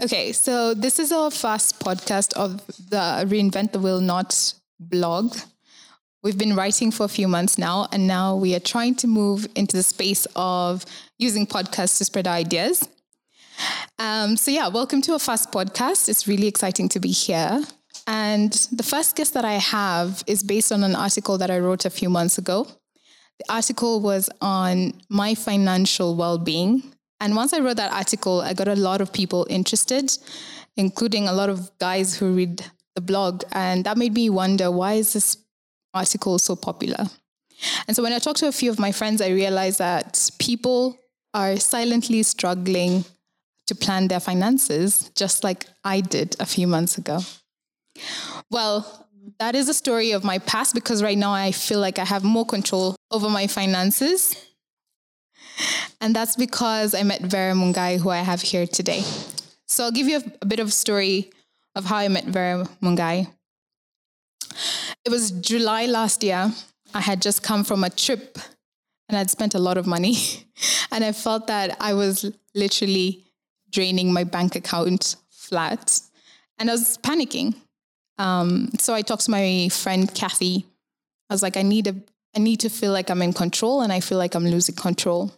Okay, so this is our first podcast of the Reinvent the Will Not blog. We've been writing for a few months now, and now we are trying to move into the space of using podcasts to spread ideas. Um, so, yeah, welcome to our first podcast. It's really exciting to be here. And the first guest that I have is based on an article that I wrote a few months ago. The article was on my financial well being and once I wrote that article, I got a lot of people interested, including a lot of guys who read the blog. And that made me wonder why is this article so popular? And so when I talked to a few of my friends, I realized that people are silently struggling to plan their finances, just like I did a few months ago. Well, that is a story of my past because right now I feel like I have more control over my finances and that's because I met Vera Mungai, who I have here today. So I'll give you a, a bit of story of how I met Vera Mungai. It was July last year. I had just come from a trip and I'd spent a lot of money. and I felt that I was literally draining my bank account flat. And I was panicking. Um, so I talked to my friend Kathy. I was like, I need a I need to feel like I'm in control and I feel like I'm losing control.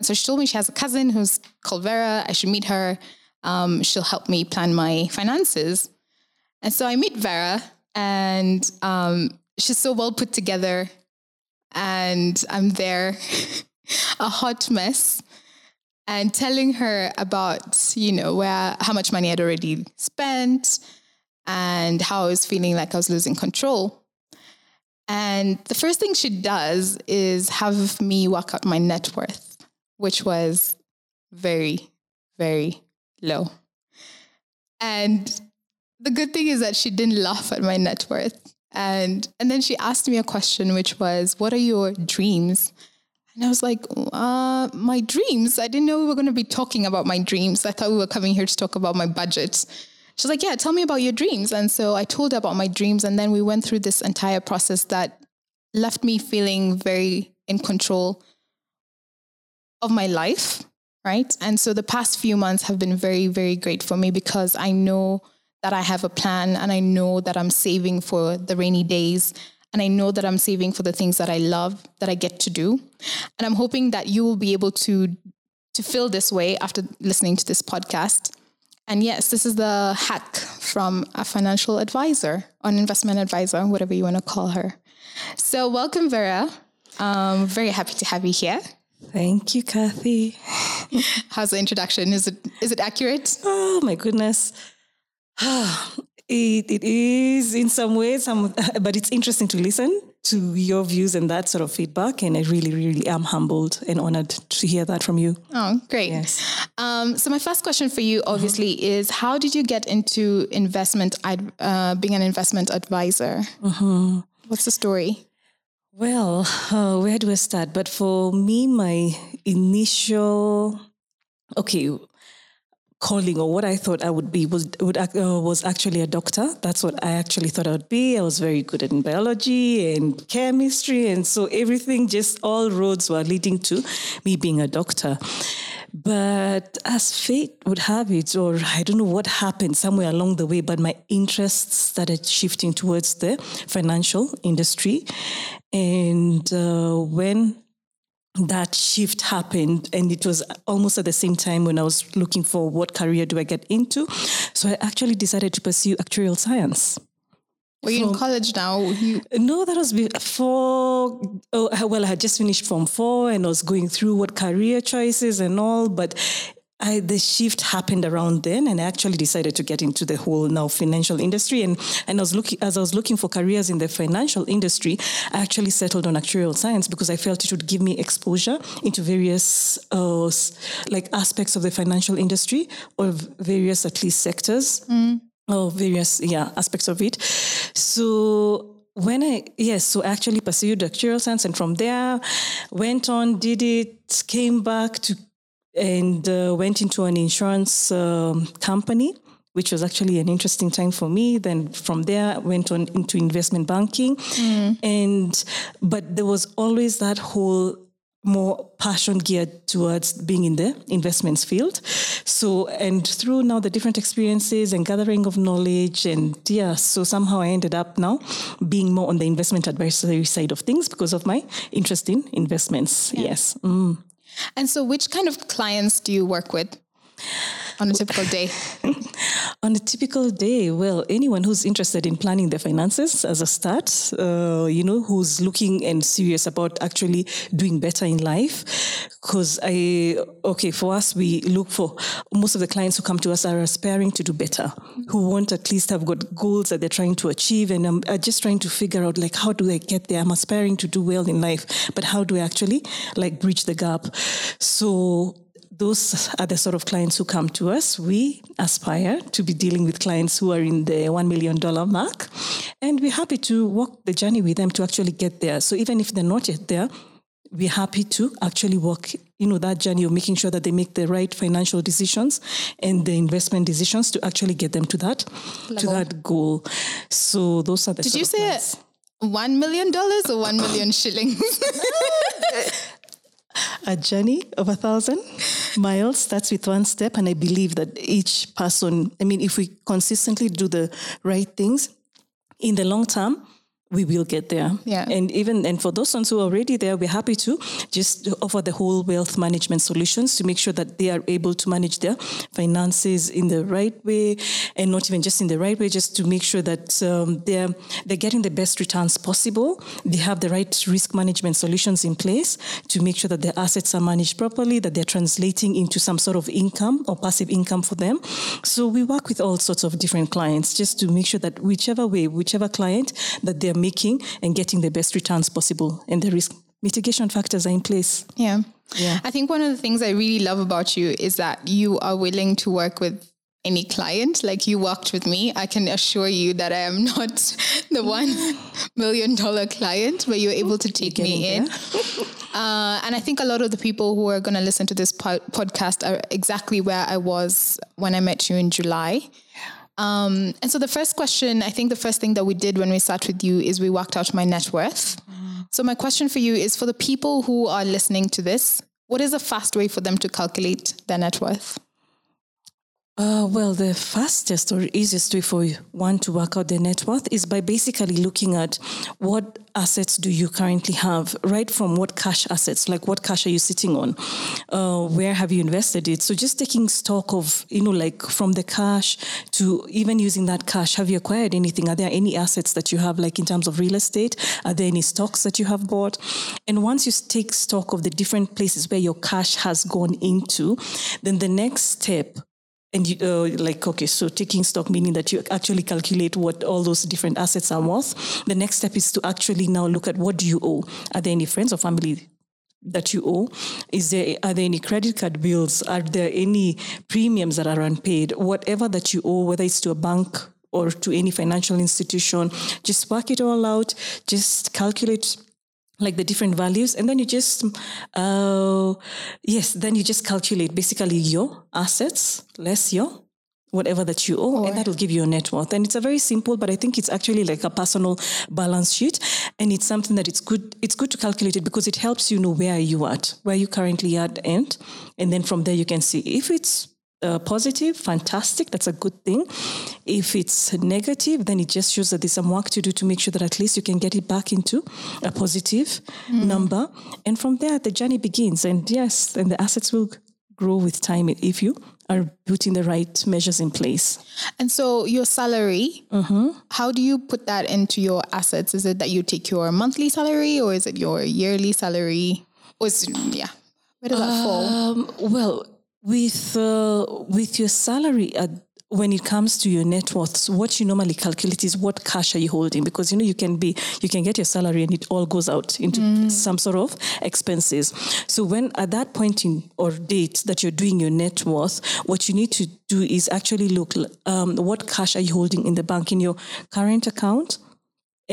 So she told me she has a cousin who's called Vera. I should meet her. Um, she'll help me plan my finances. And so I meet Vera, and um, she's so well put together. And I'm there, a hot mess, and telling her about, you know, where how much money I'd already spent and how I was feeling like I was losing control. And the first thing she does is have me work out my net worth which was very, very low. And the good thing is that she didn't laugh at my net worth. And and then she asked me a question, which was, "What are your dreams?" And I was like, uh, "My dreams? I didn't know we were going to be talking about my dreams. I thought we were coming here to talk about my budget." She's like, "Yeah, tell me about your dreams." And so I told her about my dreams, and then we went through this entire process that left me feeling very in control of my life, right? And so the past few months have been very, very great for me because I know that I have a plan and I know that I'm saving for the rainy days and I know that I'm saving for the things that I love that I get to do. And I'm hoping that you will be able to to feel this way after listening to this podcast. And yes, this is the hack from a financial advisor, an investment advisor, whatever you want to call her. So welcome, Vera. Um, very happy to have you here. Thank you, Kathy. How's the introduction? Is it is it accurate? Oh my goodness. It, it is in some ways, um, but it's interesting to listen to your views and that sort of feedback. And I really, really am humbled and honored to hear that from you. Oh, great. Yes. Um, so my first question for you, obviously, mm-hmm. is how did you get into investment, uh, being an investment advisor? Mm-hmm. What's the story? Well, uh, where do I start? But for me, my initial, okay, calling or what I thought I would be was would uh, was actually a doctor. That's what I actually thought I would be. I was very good in biology and chemistry, and so everything just all roads were leading to me being a doctor. But as fate would have it, or I don't know what happened somewhere along the way, but my interests started shifting towards the financial industry. And uh, when that shift happened and it was almost at the same time when i was looking for what career do i get into so i actually decided to pursue actuarial science were you in college now? You... No, that was before. Oh, well, I had just finished Form Four and I was going through what career choices and all. But I, the shift happened around then, and I actually decided to get into the whole now financial industry. And and I was looking as I was looking for careers in the financial industry, I actually settled on actuarial science because I felt it would give me exposure into various uh, like aspects of the financial industry or various at least sectors. Mm Oh, various yeah aspects of it. So when I yes, so I actually pursued actuarial science, and from there went on, did it, came back to, and uh, went into an insurance um, company which was actually an interesting time for me. Then from there, I went on into investment banking. And, but there was always that whole more passion geared towards being in the investments field. So, and through now the different experiences and gathering of knowledge, and yeah, so somehow I ended up now being more on the investment advisory side of things because of my interest in investments. Yes. Mm. And so, which kind of clients do you work with on a typical day? On a typical day, well, anyone who's interested in planning their finances as a start, uh, you know, who's looking and serious about actually doing better in life. Because I, okay, for us, we look for most of the clients who come to us are aspiring to do better, who want at least have got goals that they're trying to achieve, and I'm uh, just trying to figure out like how do I get there? I'm aspiring to do well in life, but how do I actually like bridge the gap? So those are the sort of clients who come to us. We aspire to be dealing with clients who are in the $1 million mark. And we're happy to walk the journey with them to actually get there. So even if they're not yet there, we're happy to actually walk, you know, that journey of making sure that they make the right financial decisions and the investment decisions to actually get them to that, to that goal. So those are the Did you say one million dollars or one million shillings? a journey of a thousand miles starts with one step and i believe that each person i mean if we consistently do the right things in the long term we will get there. Yeah. And even and for those ones who are already there, we're happy to just offer the whole wealth management solutions to make sure that they are able to manage their finances in the right way, and not even just in the right way, just to make sure that um, they're they're getting the best returns possible. They have the right risk management solutions in place to make sure that their assets are managed properly, that they're translating into some sort of income or passive income for them. So we work with all sorts of different clients just to make sure that whichever way, whichever client that they're making and getting the best returns possible and the risk mitigation factors are in place. Yeah. Yeah. I think one of the things I really love about you is that you are willing to work with any client. Like you worked with me. I can assure you that I am not the one million dollar client, but you're able to take me in. Uh, and I think a lot of the people who are going to listen to this po- podcast are exactly where I was when I met you in July. Um, and so the first question, I think the first thing that we did when we sat with you is we worked out my net worth. So my question for you is for the people who are listening to this, what is a fast way for them to calculate their net worth? Uh, well, the fastest or easiest way for one to work out their net worth is by basically looking at what assets do you currently have, right from what cash assets, like what cash are you sitting on, uh, where have you invested it. So just taking stock of, you know, like from the cash to even using that cash, have you acquired anything? Are there any assets that you have, like in terms of real estate? Are there any stocks that you have bought? And once you take stock of the different places where your cash has gone into, then the next step and you, uh, like, okay, so taking stock, meaning that you actually calculate what all those different assets are worth. The next step is to actually now look at what do you owe? Are there any friends or family that you owe? Is there, are there any credit card bills? Are there any premiums that are unpaid? Whatever that you owe, whether it's to a bank or to any financial institution, just work it all out. Just calculate like the different values and then you just uh yes then you just calculate basically your assets less your whatever that you owe and that will give you a net worth. And it's a very simple but i think it's actually like a personal balance sheet and it's something that it's good it's good to calculate it because it helps you know where are you at where you currently at and and then from there you can see if it's uh, positive, fantastic. That's a good thing. If it's negative, then it just shows that there's some work to do to make sure that at least you can get it back into a positive number. And from there, the journey begins. And yes, and the assets will grow with time if you are putting the right measures in place. And so your salary, how do you put that into your assets? Is it that you take your monthly salary or is it your yearly salary? Or is yeah, where does that fall? Um, well, with uh, with your salary at when it comes to your net worth, so what you normally calculate is what cash are you holding? Because you know you can be you can get your salary and it all goes out into some sort of expenses. So when at that point in or date that you're doing your net worth, what you need to do is actually look um, what cash are you holding in the bank in your current account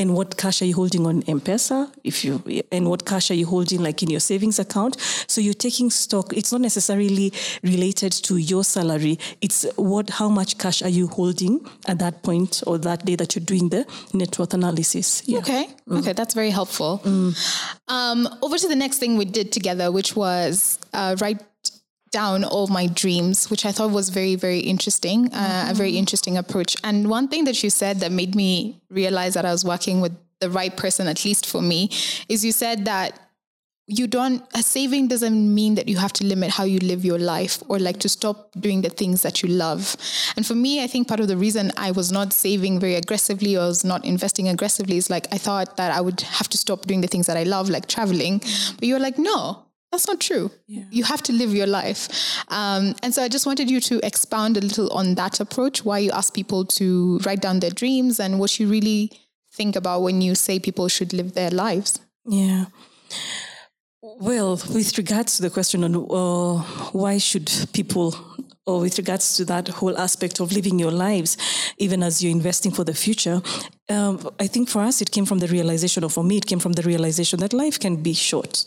and what cash are you holding on M-Pesa, if you, and what cash are you holding like in your savings account. So you're taking stock. It's not necessarily related to your salary. It's what, how much cash are you holding at that point or that day that you're doing the net worth analysis. Yeah. Okay. Mm. Okay. That's very helpful. Mm. Um, over to the next thing we did together, which was uh, write down all my dreams, which I thought was very, very interesting, uh, mm-hmm. a very interesting approach. And one thing that you said that made me realize that I was working with the right person, at least for me, is you said that you don't a saving doesn't mean that you have to limit how you live your life or like to stop doing the things that you love and for me i think part of the reason i was not saving very aggressively or was not investing aggressively is like i thought that i would have to stop doing the things that i love like traveling but you're like no that's not true. Yeah. You have to live your life. Um, and so I just wanted you to expound a little on that approach, why you ask people to write down their dreams and what you really think about when you say people should live their lives. Yeah. Well, with regards to the question on uh, why should people, or with regards to that whole aspect of living your lives, even as you're investing for the future, um, I think for us it came from the realization, or for me it came from the realization that life can be short.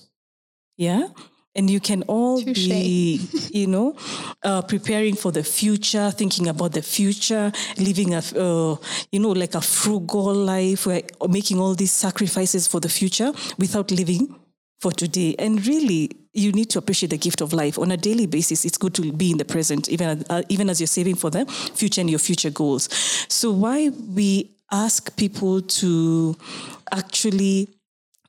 Yeah. And you can all Touché. be, you know, uh, preparing for the future, thinking about the future, living a, uh, you know, like a frugal life, where making all these sacrifices for the future without living for today. And really, you need to appreciate the gift of life on a daily basis. It's good to be in the present, even uh, even as you're saving for the future and your future goals. So why we ask people to actually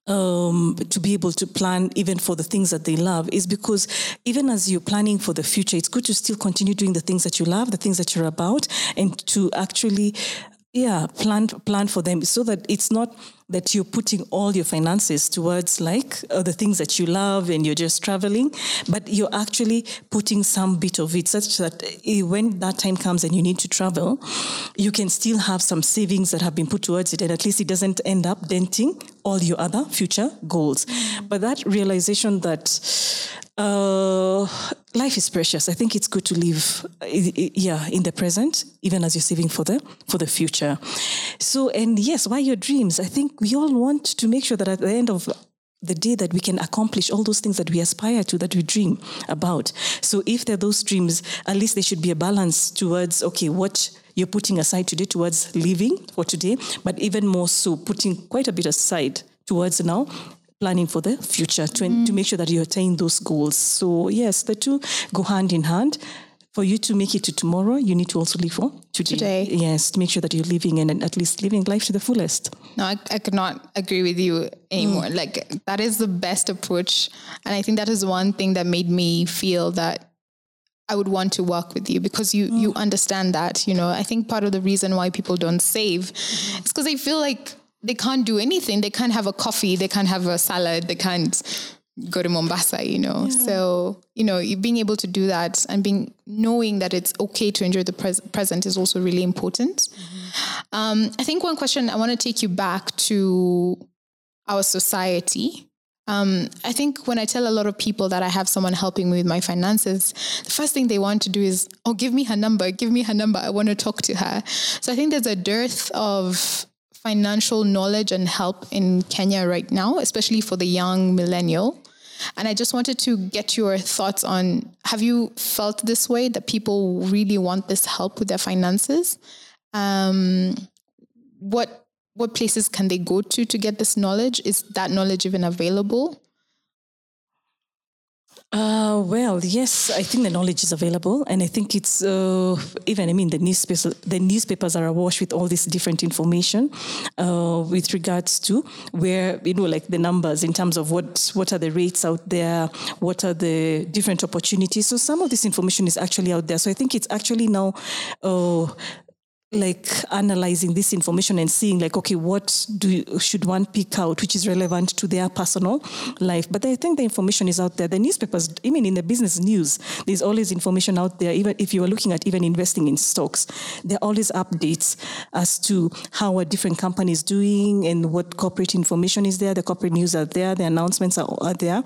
um, to be able to plan even for the things that they love is because even as you're planning for the future, it's good to still continue doing the things that you love, the things that you're about, and to actually yeah plan plan for them so that it's not that you're putting all your finances towards like uh, the things that you love and you're just traveling but you're actually putting some bit of it such that uh, when that time comes and you need to travel you can still have some savings that have been put towards it and at least it doesn't end up denting all your other future goals. But that realization that uh, life is precious. I think it's good to live, yeah, in the present, even as you're saving for the for the future. So, and yes, why your dreams? I think we all want to make sure that at the end of the day that we can accomplish all those things that we aspire to, that we dream about. So, if there are those dreams, at least there should be a balance towards okay, what you're putting aside today towards living for today, but even more so, putting quite a bit aside towards now planning for the future to, mm. to make sure that you attain those goals. So, yes, the two go hand in hand. For you to make it to tomorrow, you need to also live for today. today. Yes, to make sure that you're living and at least living life to the fullest. No, I, I could not agree with you anymore. Mm. Like, that is the best approach. And I think that is one thing that made me feel that I would want to work with you because you mm. you understand that. You know, I think part of the reason why people don't save mm-hmm. is because they feel like they can't do anything. They can't have a coffee. They can't have a salad. They can't go to Mombasa, you know. Yeah. So, you know, being able to do that and being knowing that it's okay to enjoy the pres- present is also really important. Mm-hmm. Um, I think one question I want to take you back to our society. Um, I think when I tell a lot of people that I have someone helping me with my finances, the first thing they want to do is, oh, give me her number, give me her number. I want to talk to her. So I think there's a dearth of financial knowledge and help in Kenya right now, especially for the young millennial. And I just wanted to get your thoughts on have you felt this way that people really want this help with their finances? Um, what what places can they go to to get this knowledge? Is that knowledge even available? Uh, well, yes, I think the knowledge is available, and I think it's uh, even. I mean, the newspapers the newspapers are awash with all this different information uh, with regards to where you know, like the numbers in terms of what what are the rates out there, what are the different opportunities. So some of this information is actually out there. So I think it's actually now uh, like analyzing this information and seeing like okay what do you, should one pick out which is relevant to their personal life? But i think the information is out there. The newspapers even in the business news there's always information out there. Even if you are looking at even investing in stocks there are always updates as to how a different company is doing and what corporate information is there. The corporate news are there. The announcements are, are there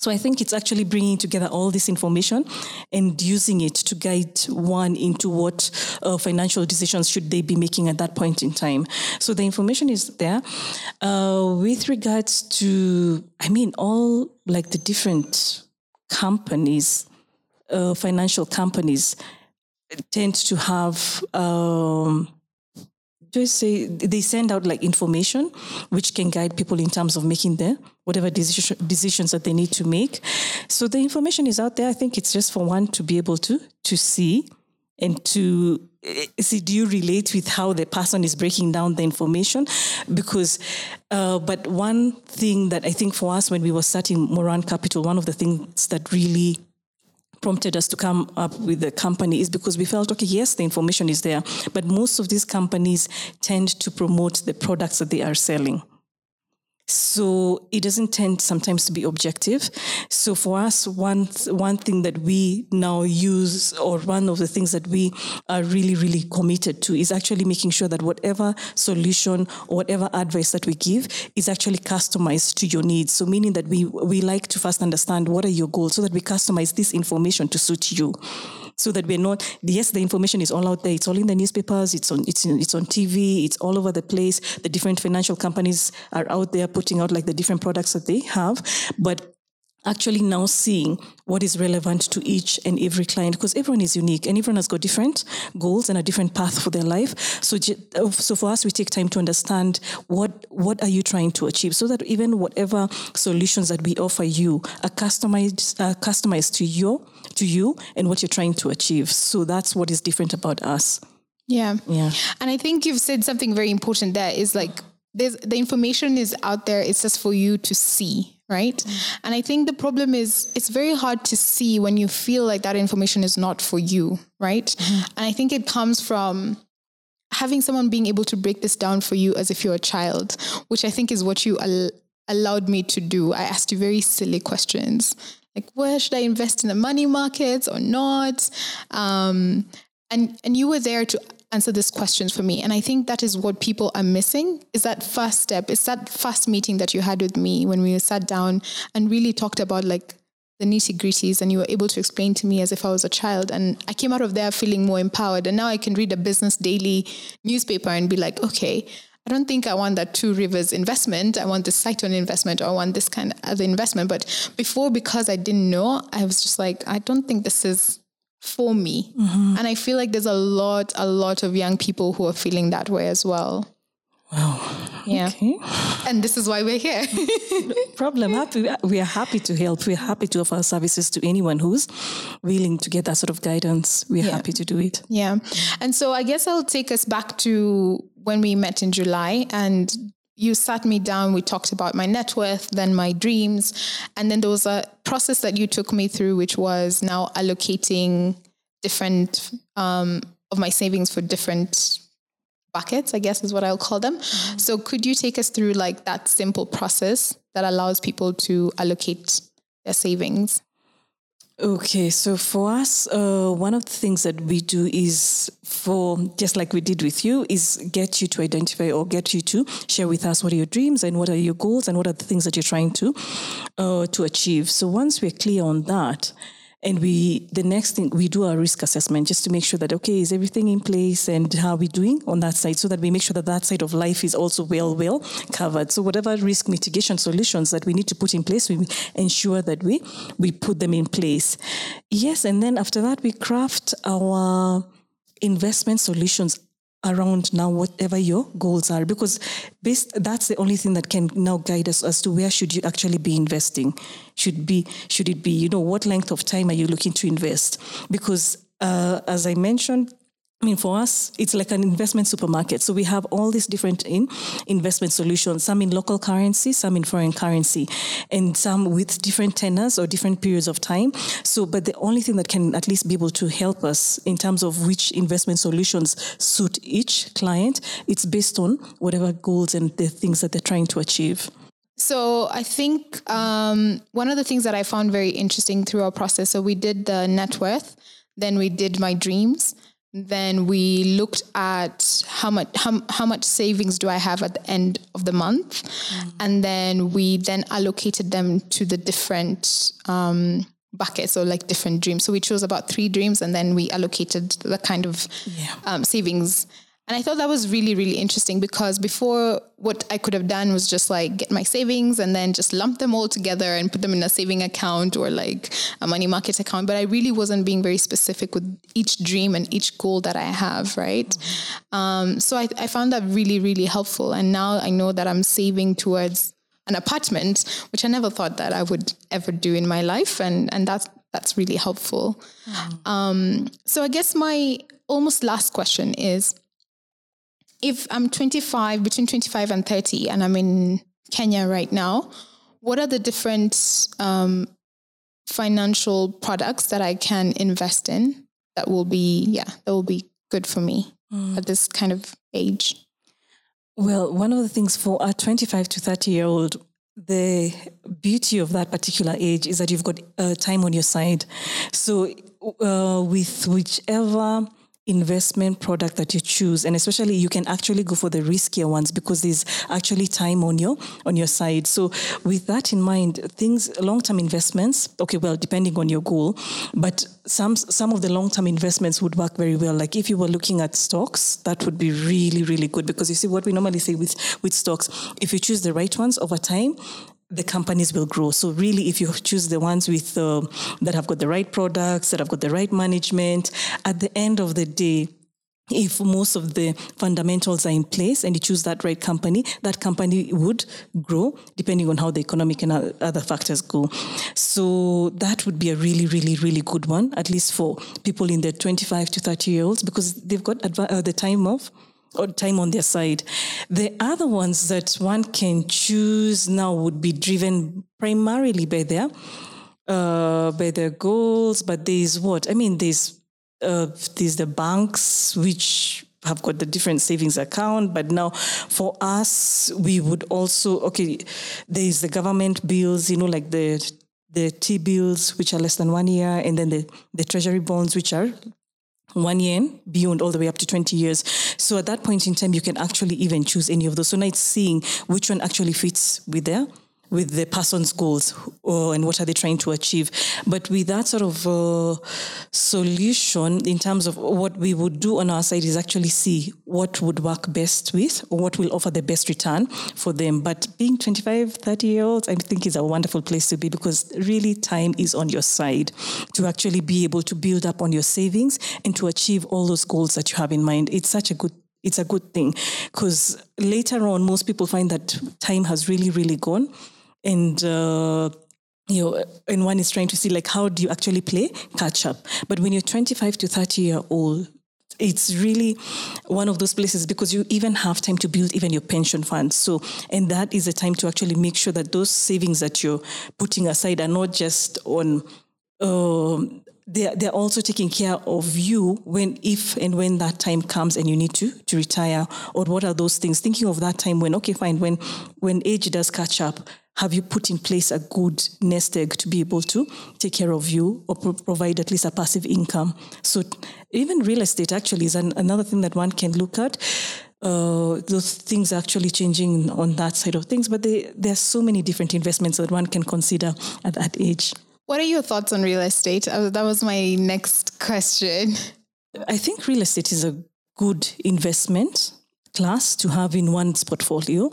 So I think it's actually bringing together all this information and using it to guide one into what uh, financial decisions should they be making at that point in time. So the information is there. Uh, with regards to, I mean, all like the different companies, uh, financial companies tend to have. Um, just say they send out like information which can guide people in terms of making their whatever decision, decisions that they need to make. So the information is out there. I think it's just for one to be able to to see and to eh, see do you relate with how the person is breaking down the information? Because uh, but one thing that i think for us when we were starting moran capital one of the things that really prompted us to come up with the company is because we felt, okay, yes, the information is there, but most of these companies tend to promote the products that they are selling. So it doesn't tend sometimes to be objective. So for us, one one thing that we now use, or one of the things that we are really really committed to, is actually making sure that whatever solution or whatever advice that we give is actually customized to your needs. So meaning that we we like to first understand what are your goals, so that we customize this information to suit you so that we're not yes the information is all out there. It's all in the newspapers. It's on it's in, it's on tv it's all over the place. The different financial companies are out there putting out like the different products that they have. But actually now seeing what is relevant to each and every client because everyone is unique and everyone has got different goals and a different path for their life. So so for us we take time to understand what what are you trying to achieve so that even whatever solutions that we offer you are customized uh, customized to you to you and what you're trying to achieve. So that's what is different about us. Yeah. Yeah. And i think you've said something very important there is like there's the information is out there it's just for you to see right? Mm. and i think the problem is it's very hard to see when you feel like that information is not for you right? Mm. and i think it comes from having someone being able to break this down for you as if you're a child which i think is what you al- allowed me to do. I asked you very silly questions like where should i invest in the money markets or not um, and and you were there to answer these questions for me. And I think that is what people are missing is that first step. It's that first meeting that you had with me when we sat down and really talked about like the nitty gritties and you were able to explain to me as if I was a child. And I came out of there feeling more empowered. And now I can read a business daily newspaper and be like, okay, I don't think I want that Two Rivers investment. I want this Cytonn investment or I want this kind of other investment. But before, because I didn't know, I was just like, I don't think this is for me. Mm-hmm. And I feel like there's a lot, a lot of young people who are feeling that way as well. Wow. Yeah. Okay. And this is why we're here. Problem. Happy, we are happy to help. We're happy to offer services to anyone who's willing to get that sort of guidance. We're yeah. happy to do it. Yeah. And so I guess I'll take us back to when we met in July and you sat me down, we talked about my net worth, then my dreams. And then there was a process that you took me through, which was now allocating different um, of my savings for different buckets, I guess is what I'll call them. Mm-hmm. So could you take us through like that simple process that allows people to allocate their savings? Okay, so for us, uh, one of the things that we do is for just like we did with you, is get you to identify or get you to share with us what are your dreams and what are your goals and what are the things that you're trying to uh, to achieve. So once we're clear on that, and we the next thing we do a risk assessment just to make sure that okay is everything in place and how are we doing on that side? So that we make sure that that side of life is also well well covered. So whatever risk mitigation solutions that we need to put in place we ensure that we we put them in place. Yes and then after that we craft our investment solutions around now whatever your goals are because based that's the only thing that can now guide us as to where should you actually be investing. Should be should it be you know what length of time are you looking to invest? Because uh, as i mentioned I mean, for us, it's like an investment supermarket. So we have all these different in investment solutions, some in local currency, some in foreign currency, and some with different tenors or different periods of time. So, but the only thing that can at least be able to help us in terms of which investment solutions suit each client, it's based on whatever goals and the things that they're trying to achieve. So I think um, one of the things that I found very interesting through our process, so we did the net worth, then we did my dreams, Then we looked at how much how, how much savings do I have at the end of the month, mm. and then we then allocated them to the different um, buckets or like different dreams. So we chose about three dreams, and then we allocated the kind of yeah. um, savings and I thought that was really, really interesting because before what I could have done was just like get my savings and then just lump them all together and put them in a saving account or like a money market account. But I really wasn't being very specific with each dream and each goal that I have, right? Mm-hmm. Um, so I, I found that really, really helpful. And now I know that I'm saving towards an apartment, which I never thought that I would ever do in my life. And, and that's, that's really helpful. Mm. Um, so I guess my almost last question is, if I'm 25, between 25 and 30, and I'm in Kenya right now, what are the different um, financial products that I can invest in that will be, yeah, that will be good for me mm. at this kind of age? Well, one of the things for a 25 to 30 year old, the beauty of that particular age is that you've got uh, time on your side. So, uh, with whichever investment product that you choose and especially you can actually go for the riskier ones because there's actually time on your on your side. So with that in mind things long-term investments okay well depending on your goal but some some of the long-term investments would work very well. Like if you were looking at stocks that would be really really good because you see what we normally say with with stocks. If you choose the right ones over time the companies will grow. So really, if you choose the ones with uh, that have got the right products, that have got the right management, at the end of the day, if most of the fundamentals are in place and you choose that right company, that company would grow depending on how the economic and other factors go. So that would be a really, really, really good one, at least for people in the 25 to 30 year olds, because they've got uh, the time of or time on their side. The other ones that one can choose now would be driven primarily by their uh, by their goals. But there's what I mean. There's uh, there's the banks which have got the different savings account. But now for us, we would also okay. There's the government bills. You know, like the the T bills, which are less than one year, and then the, the treasury bonds, which are one year beyond all the way up to 20 years. So at that point in time, you can actually even choose any of those. So now it's seeing which one actually fits with their with the person's goals uh, and what are they trying to achieve. But with that sort of uh, solution, in terms of what we would do on our side, is actually see what would work best with or what will offer the best return for them. But being 25, 30 year olds, I think is a wonderful place to be because really time is on your side to actually be able to build up on your savings and to achieve all those goals that you have in mind. It's such a good it's a good thing because later on most people find that time has really really gone and uh, you know, and one is trying to see like how do you actually play catch up. But when you're 25 to 30 year old, it's really one of those places because you even have time to build even your pension fund. So, and that is a time to actually make sure that those savings that you're putting aside are not just on. Um, they're, they're also taking care of you when if and when that time comes and you need to to retire or what are those things thinking of that time when okay fine when when age does catch up have you put in place a good nest egg to be able to take care of you or pro- provide at least a passive income? So even real estate actually is an, another thing that one can look at. Uh, those things are actually changing on that side of things, but they, there are so many different investments that one can consider at that age. What are your thoughts on real estate? Uh, that was my next question. I think real estate is a good investment class to have in one's portfolio.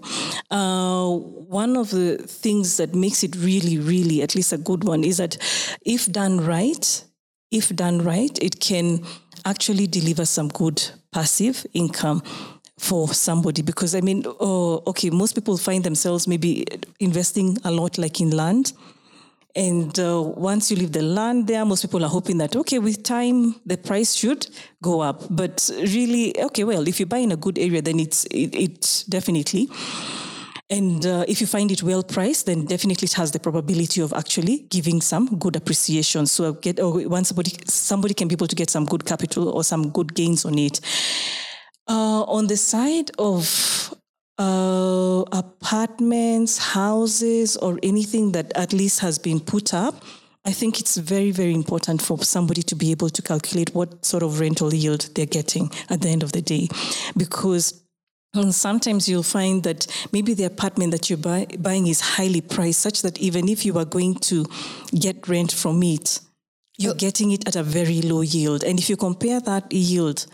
Uh, one of the things that makes it really, really, at least a good one, is that if done right, if done right, it can actually deliver some good passive income for somebody because I mean, oh, okay, most people find themselves maybe investing a lot like in land and uh, once you leave the land there, most people are hoping that, okay, with time, the price should go up. But really, okay, well, if you buy in a good area, then it's it, it definitely. And uh, if you find it well priced, then definitely it has the probability of actually giving some good appreciation. So get or once somebody somebody can be able to get some good capital or some good gains on it. Uh, on the side of uh, apartments, houses, or anything that at least has been put up. I think it's very, very important for somebody to be able to calculate what sort of rental yield they're getting at the end of the day. Because and sometimes you'll find that maybe the apartment that you're buy, buying is highly priced, such that even if you are going to get rent from it, you're getting it at a very low yield. And if you compare that yield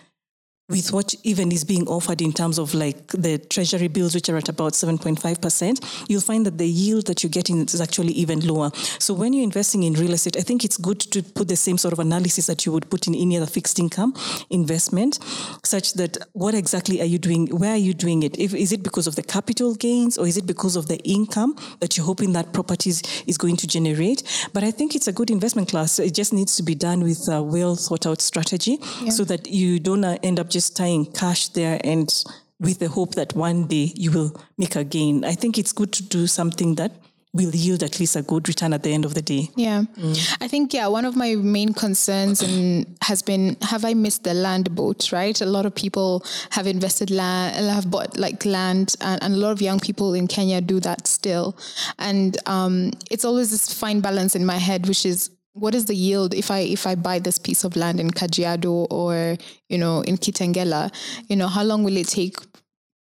with what even is being offered in terms of like the treasury bills, which are at about 7.5%, you'll find that the yield that you're getting is actually even lower. So when you're investing in real estate, I think it's good to put the same sort of analysis that you would put in any other fixed income investment, such that what exactly are you doing? Where are you doing it? If, is it because of the capital gains or is it because of the income that you're hoping that properties is going to generate? But I think it's a good investment class. It just needs to be done with a well thought out strategy yeah. so that you don't uh, end up just tying cash there and with the hope that one day you will make a gain. I think it's good to do something that will yield at least a good return at the end of the day. Yeah. Mm. I think, yeah, one of my main concerns and has been, have I missed the land boat, right? A lot of people have invested land, have bought like land and, and a lot of young people in Kenya do that still. And um, it's always this fine balance in my head, which is what is the yield if I if I buy this piece of land in Kajiado or you know in Kitengela? You know, how long will it take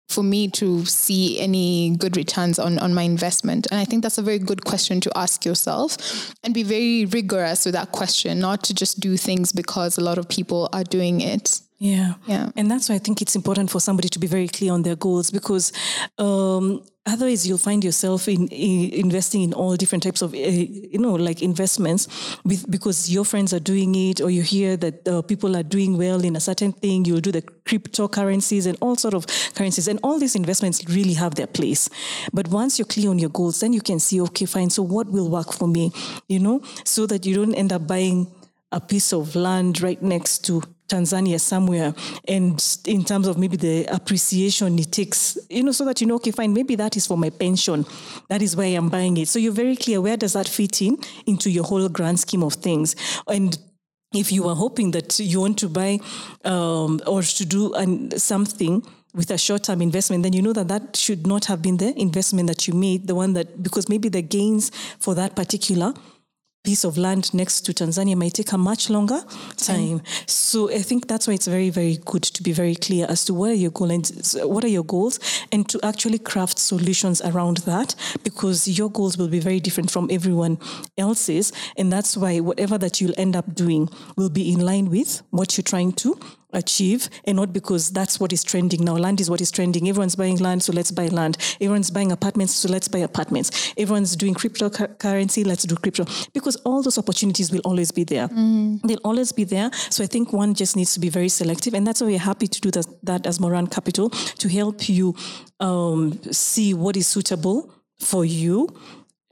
for me to see any good returns on on my investment? And I think that's a very good question to ask yourself, and be very rigorous with that question, not to just do things because a lot of people are doing it. Yeah. Yeah. And that's why I think it's important for somebody to be very clear on their goals because um, otherwise you'll find yourself in, in, investing in all different types of, uh, you know, like investments with, because your friends are doing it or you hear that uh, people are doing well in a certain thing. You'll do the cryptocurrencies and all sort of currencies. And all these investments really have their place. But once you're clear on your goals, then you can see, okay, fine. So what will work for me, you know, so that you don't end up buying a piece of land right next to Tanzania somewhere, and in terms of maybe the appreciation it takes, you know, so that you know, okay, fine, maybe that is for my pension. That is why I'm buying it. So you're very clear where does that fit in into your whole grand scheme of things. And if you are hoping that you want to buy um, or to do an, something with a short-term investment, then you know that that should not have been the investment that you made, the one that because maybe the gains for that particular piece of land next to Tanzania might take a much longer time. Mm. So I think that's why it's very, very good to be very clear as to what are your goals and what are your goals and to actually craft solutions around that because your goals will be very different from everyone else's. And that's why whatever that you'll end up doing will be in line with what you're trying to achieve and not because that's what is trending now. Land is what is trending. Everyone's buying land, so let's buy land. Everyone's buying apartments, so let's buy apartments. Everyone's doing cryptocurrency, let's do crypto. Because all those opportunities will always be there. Mm. They'll always be there. So I think one just needs to be very selective. And that's why we're happy to do that, that as Moran Capital to help you um, see what is suitable for you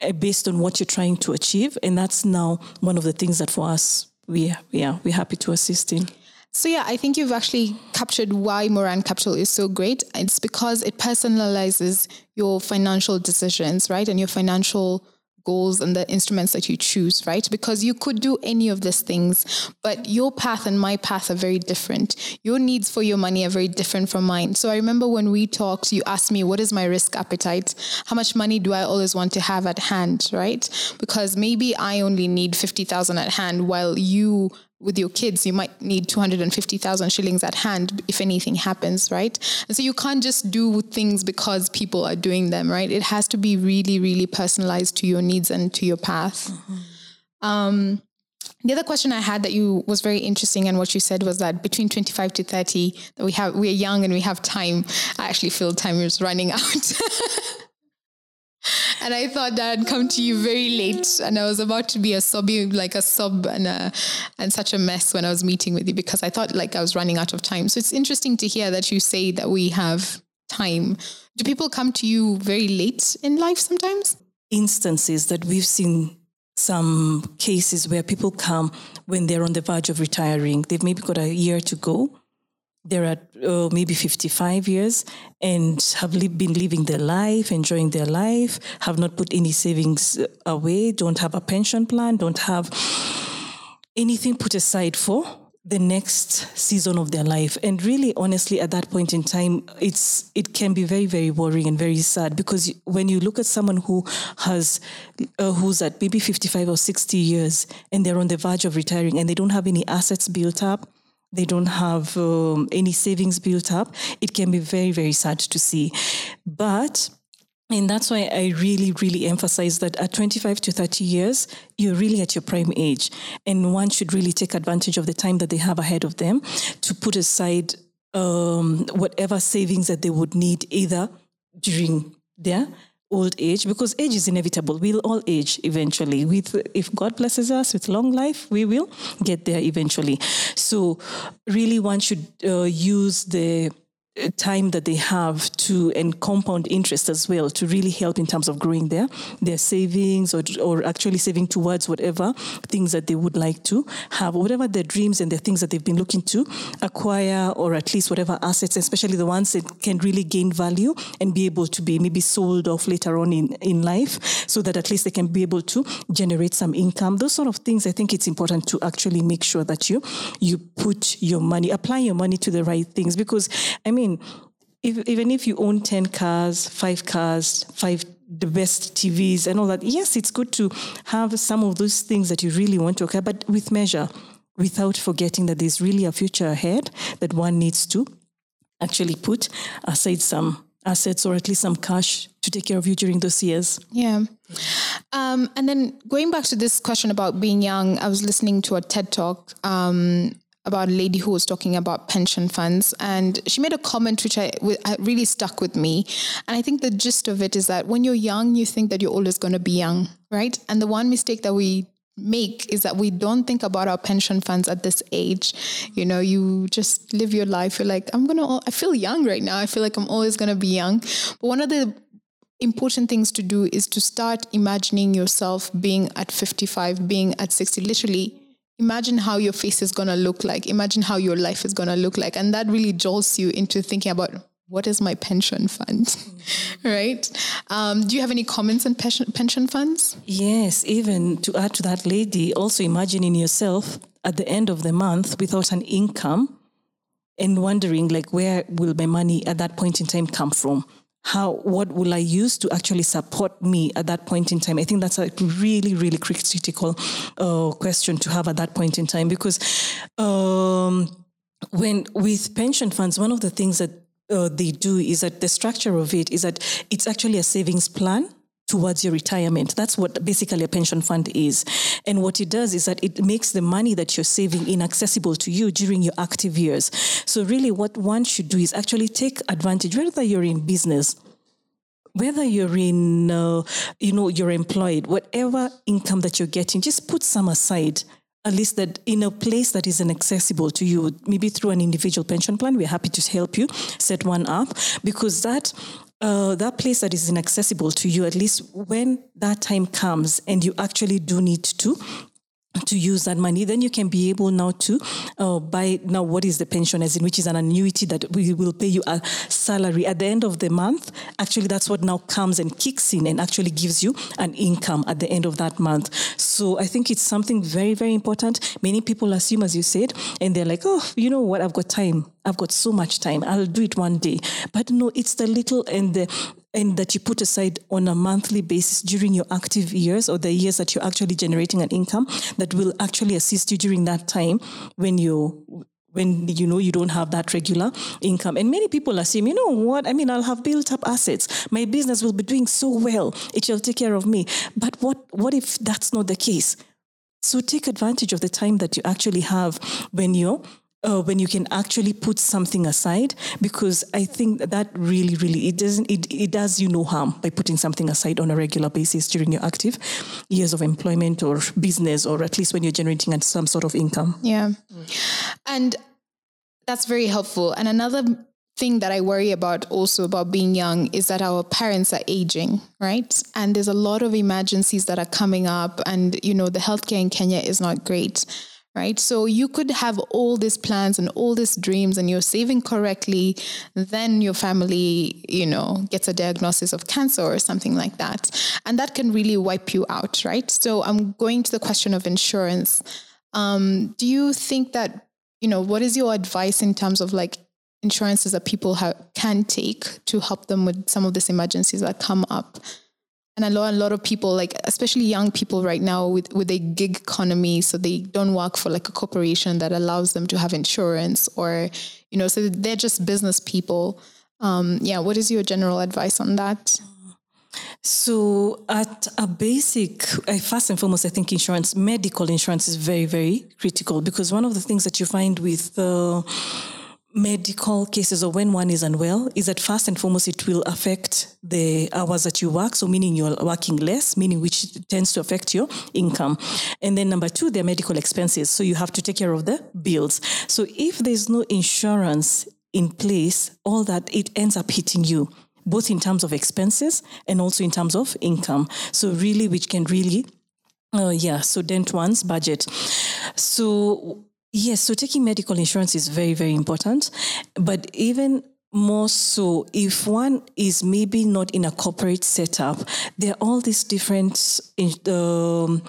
uh, based on what you're trying to achieve. And that's now one of the things that for us, we, yeah, we're happy to assist in. So yeah, I think you've actually captured why Moran Capital is so great. It's because it personalizes your financial decisions, right? And your financial goals and the instruments that you choose, right? Because you could do any of these things, but your path and my path are very different. Your needs for your money are very different from mine. So I remember when we talked, you asked me, what is my risk appetite? How much money do I always want to have at hand, right? Because maybe I only need 50,000 at hand while you with your kids, you might need 250,000 shillings at hand if anything happens, right? And so you can't just do things because people are doing them, right? It has to be really, really personalized to your needs and to your path. Mm-hmm. Um, the other question I had that you was very interesting and what you said was that between 25 to 30 that we have we're young and we have time. I actually feel time is running out. and I thought that I'd come to you very late, and I was about to be a sobby, like a sob and a, and such a mess when I was meeting with you because I thought like I was running out of time. So it's interesting to hear that you say that we have time. Do people come to you very late in life sometimes? Instances that we've seen some cases where people come when they're on the verge of retiring. They've maybe got a year to go they're at uh, maybe 55 years and have li- been living their life, enjoying their life, have not put any savings away, don't have a pension plan, don't have anything put aside for the next season of their life. And really honestly at that point in time it's it can be very very worrying and very sad because when you look at someone who has uh, who's at maybe 55 or 60 years and they're on the verge of retiring and they don't have any assets built up they don't have um, any savings built up it can be very very sad to see but and that's why I really, really emphasize that at 25 to 30 years, you're really at your prime age. And one should really take advantage of the time that they have ahead of them to put aside um, whatever savings that they would need either during their old age, because age is inevitable. We'll all age eventually. With if God blesses us with long life, we will get there eventually. So really one should uh, use the time that they have to and compound interest as well to really help in terms of growing their their savings or or actually saving towards whatever things that they would like to have. Whatever their dreams and the things that they've been looking to acquire or at least whatever assets especially the ones that can really gain value and be able to be maybe sold off later on in in life so that at least they can be able to generate some income. Those sort of things i think it's important to actually make sure that you you put your money apply your money to the right things. Because i mean mean, if, even if you own 10 cars, five cars, five the best TVs and all that, yes, it's good to have some of those things that you really want to occur, but with measure, without forgetting that there's really a future ahead that one needs to actually put aside some assets or at least some cash to take care of you during those years. Yeah. Um, and then going back to this question about being young, I was listening to a TED talk um, about a lady who was talking about pension funds, and she made a comment which I really stuck with me. And I think the gist of it is that when you're young, you think that you're always going to be young, right? And the one mistake that we make is that we don't think about our pension funds at this age. You know, you just live your life. You're like, I'm gonna. I feel young right now. I feel like I'm always gonna be young. But one of the important things to do is to start imagining yourself being at 55, being at 60, literally imagine how your face is going to look like. Imagine how your life is going to look like. And that really jolts you into thinking about what is my pension fund, mm-hmm. right? Um, do you have any comments on pension, pension funds? Yes, even to add to that, lady, also imagining yourself at the end of the month without an income and wondering, like, where will my money at that point in time come from? How what will I use to actually support me at that point in time? I think that's a really really critical uh, question to have at that point in time because um, when with pension funds, one of the things that uh, they do is that the structure of it is that it's actually a savings plan towards your retirement. That's what basically a pension fund is. And what it does is that it makes the money that you're saving inaccessible to you during your active years. So really what one should do is actually take advantage, whether you're in business, whether you're in, uh, you know, you're employed, whatever income that you're getting, just put some aside at least that in a place that is inaccessible to you, maybe through an individual pension plan, we're happy to help you set one up because that uh, that place that is inaccessible to you, at least when that time comes and you actually do need to to use that money, then you can be able now to uh, buy now what is the pension as in which is an annuity that we will pay you a salary at the end of the month. Actually, that's what now comes and kicks in and actually gives you an income at the end of that month. So I think it's something very, very important. Many people assume, as you said, and they're like, oh, you know what, I've got time. I've got so much time. I'll do it one day. But no, it's the little and the and that you put aside on a monthly basis during your active years or the years that you're actually generating an income that will actually assist you during that time when you when you know you don't have that regular income. And many people assume you know what? I mean i'll have built up assets. My business will be doing so well. It shall take care of me. But what what if that's not the case? So take advantage of the time that you actually have when you're uh, when you can actually put something aside because i think that really really it doesn't it, it does you no harm by putting something aside on a regular basis during your active years of employment or business or at least when you're generating some sort of income. Yeah. And that's very helpful. And another thing that I worry about also about being young is that our parents are aging, right? And there's a lot of emergencies that are coming up, and you know the healthcare in Kenya is not great right? So you could have all these plans and all these dreams and you're saving correctly, then your family, you know, gets a diagnosis of cancer or something like that. And that can really wipe you out, right? So I'm going to the question of insurance. Um, do you think that you know, what is your advice in terms of like insurances that people ha- can take to help them with some of these emergencies that come up? And I know a lot of people, like especially young people right now with, with a gig economy, so they don't work for like a corporation that allows them to have insurance or, you know, so they're just business people. Um, yeah, what is your general advice on that? So, at a basic, first and foremost, I think insurance, medical insurance is very, very critical because one of the things that you find with uh, medical cases or when one is unwell is that first and foremost it will affect the hours that you work. So meaning you're working less meaning which tends to affect your income. And then number two there are medical expenses. So you have to take care of the bills. So if there's no insurance in place all that it ends up hitting you both in terms of expenses and also in terms of income. So really which can really uh, yeah so dent one's budget. So Yes, so taking medical insurance is very, very important. But even more so, if one is maybe not in a corporate setup, there are all these different um,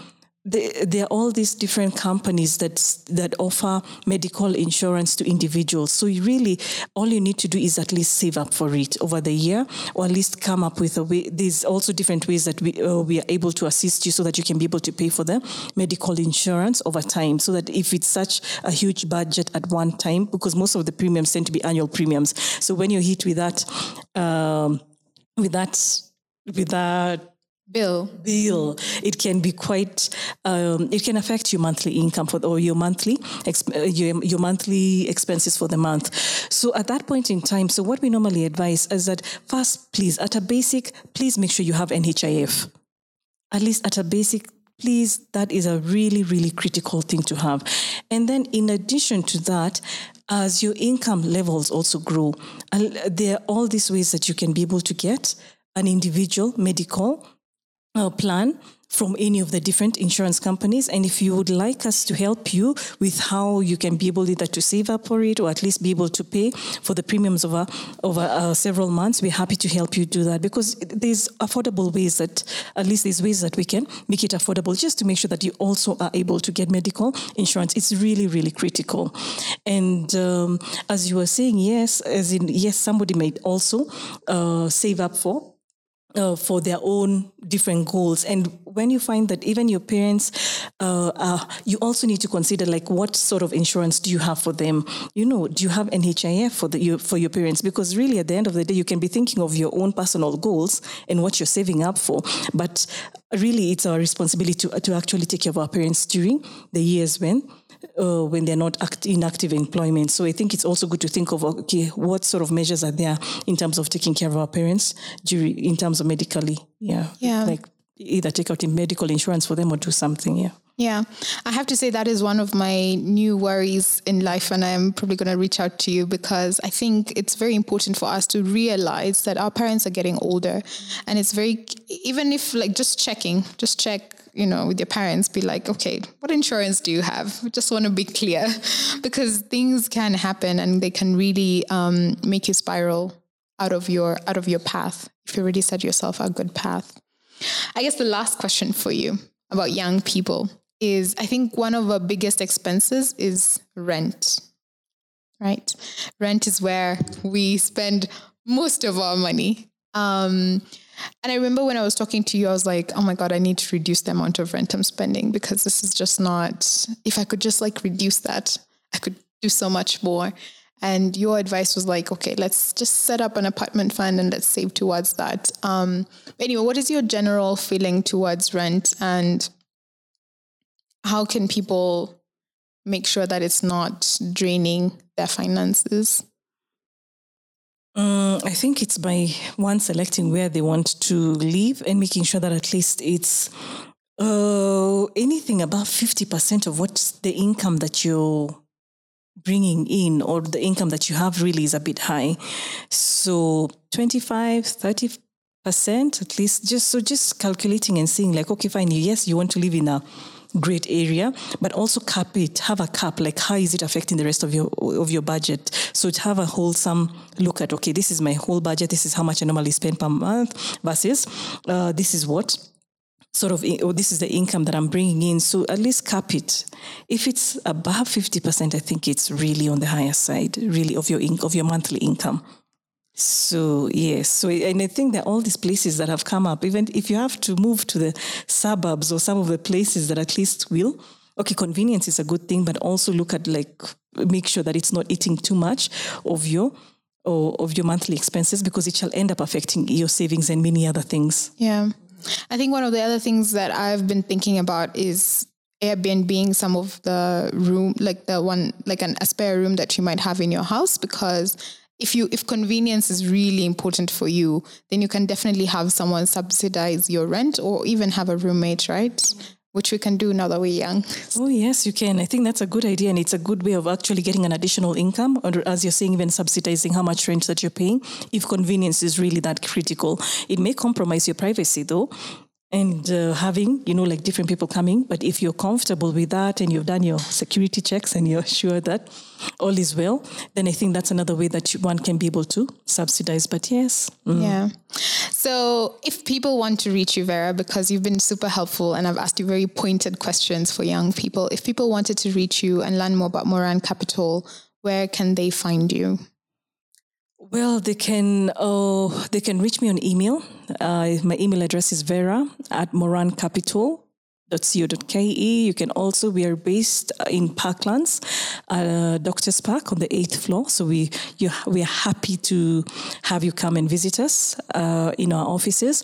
there are all these different companies that that offer medical insurance to individuals. So you really, all you need to do is at least save up for it over the year, or at least come up with a way. There's also different ways that we uh, we are able to assist you so that you can be able to pay for the medical insurance over time. So that if it's such a huge budget at one time, because most of the premiums tend to be annual premiums, so when you're hit with that, um, with that, with that bill. Bill it can be quite um, it can affect your monthly income for or your monthly exp- uh, your, your monthly expenses for the month. So at that point in time so what we normally advise is that first please at a basic please make sure you have nhif at least at a basic please that is a really really critical thing to have. And then in addition to that as your income levels also grow there are all these ways that you can be able to get an individual medical uh, plan from any of the different insurance companies. And if you would like us to help you with how you can be able either to save up for it or at least be able to pay for the premiums over over uh, several months, we're happy to help you do that because there's affordable ways that at least there's ways that we can make it affordable just to make sure that you also are able to get medical insurance. It's really really critical. And um, as you were saying, yes, as in yes, somebody might also uh, save up for uh, for their own different goals. And when you find that even your parents, uh, uh, you also need to consider like what sort of insurance do you have for them? You know, do you have NHIF for the, you, for your parents? Because really, at the end of the day, you can be thinking of your own personal goals and what you're saving up for. But really, it's our responsibility to to actually take care of our parents during the years when uh, when they're not act- in active employment. So I think it's also good to think of okay, what sort of measures are there in terms of taking care of our parents during in terms of medically, yeah, yeah, like either take out a medical insurance for them or do something, yeah. Yeah, I have to say that is one of my new worries in life, and I'm probably going to reach out to you because I think it's very important for us to realize that our parents are getting older, and it's very even if like just checking, just check you know, with your parents, be like, okay, what insurance do you have? We just want to be clear because things can happen and they can really um, make you spiral out of your out of your path if you already set yourself a good path. I guess the last question for you about young people is I think one of our biggest expenses is rent. Right? Rent is where we spend most of our money. Um, and I remember when I was talking to you, I was like, oh my God, I need to reduce the amount of rent I'm spending because this is just not, if I could just like reduce that, I could do so much more. And your advice was like, okay, let's just set up an apartment fund and let's save towards that. Um, anyway, what is your general feeling towards rent and how can people make sure that it's not draining their finances? Um, I think it's by one selecting where they want to live and making sure that at least it's uh, anything above 50% of what's the income that you're bringing in or the income that you have really is a bit high. So 25, 30 percent at least just so just calculating and seeing like okay fine yes you want to live in a great area, but also cap it, have a cap, like how is it affecting the rest of your of your budget? So to have a wholesome look at, okay, this is my whole budget, this is how much I normally spend per month versus uh, this is what sort of, this is the income that I'm bringing in. So at least cap it. If it's above 50%, I think it's really on the higher side, really of your, in- of your monthly income. So yes, so and I think that all these places that have come up, even if you have to move to the suburbs or some of the places that at least will, okay, convenience is a good thing, but also look at like make sure that it's not eating too much of your or of your monthly expenses because it shall end up affecting your savings and many other things. Yeah. I think one of the other things that I've been thinking about is Airbnb being some of the room, like the one, like an, a spare room that you might have in your house, because if you if convenience is really important for you, then you can definitely have someone subsidize your rent or even have a roommate, right? Which we can do now that we're young. Oh yes, you can. I think that's a good idea, and it's a good way of actually getting an additional income, or as you're saying, even subsidizing how much rent that you're paying. If convenience is really that critical, it may compromise your privacy, though and uh, having you know like different people coming. But if you're comfortable with that and you've done your security checks and you're sure that all is well then i think that's another way that one can be able to subsidize. But yes. Mm. yeah. So if people want to reach you vera because you've been super helpful and i've asked you very pointed questions for young people if people wanted to reach you and learn more about moran capital where can they find you well, they can oh they can reach me on email. Uh, my email address is vera at morancapital.co.ke. You can also, we are based in Parklands, uh, Doctor's Park on the eighth floor. So we you, we are happy to have you come and visit us uh, in our offices.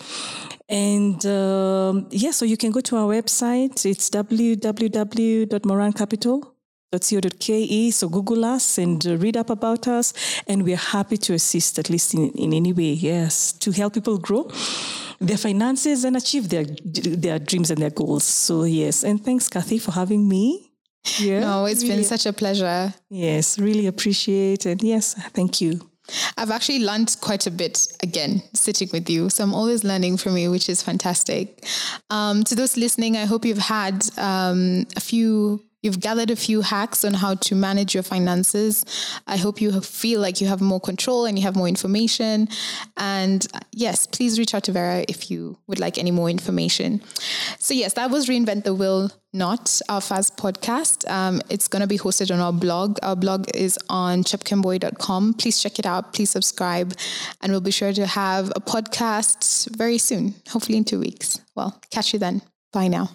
And um, yeah, so you can go to our website. It's www.morancapital.co.ke co.ke. So Google us and uh, read up about us. And we're happy to assist, at least in, in any way, yes, to help people grow their finances and achieve their their dreams and their goals. So yes, and thanks, Kathy, for having me. Yeah, no, it's really, been such a pleasure. Yes, really appreciate it. Yes, thank you. I've actually learned quite a bit again sitting with you. So I'm always learning from you, which is fantastic. Um, to those listening, I hope you've had um, a few You've gathered a few hacks on how to manage your finances. I hope you feel like you have more control and you have more information. And uh, yes, please reach out to Vera if you would like any more information. So, yes, that was Reinvent the Will Not, our fast podcast. Um, it's going to be hosted on our blog. Our blog is on chepkemboi.com. Please check it out. Please subscribe. And we'll be sure to have a podcast very soon, hopefully in two weeks. Well, catch you then. Bye now.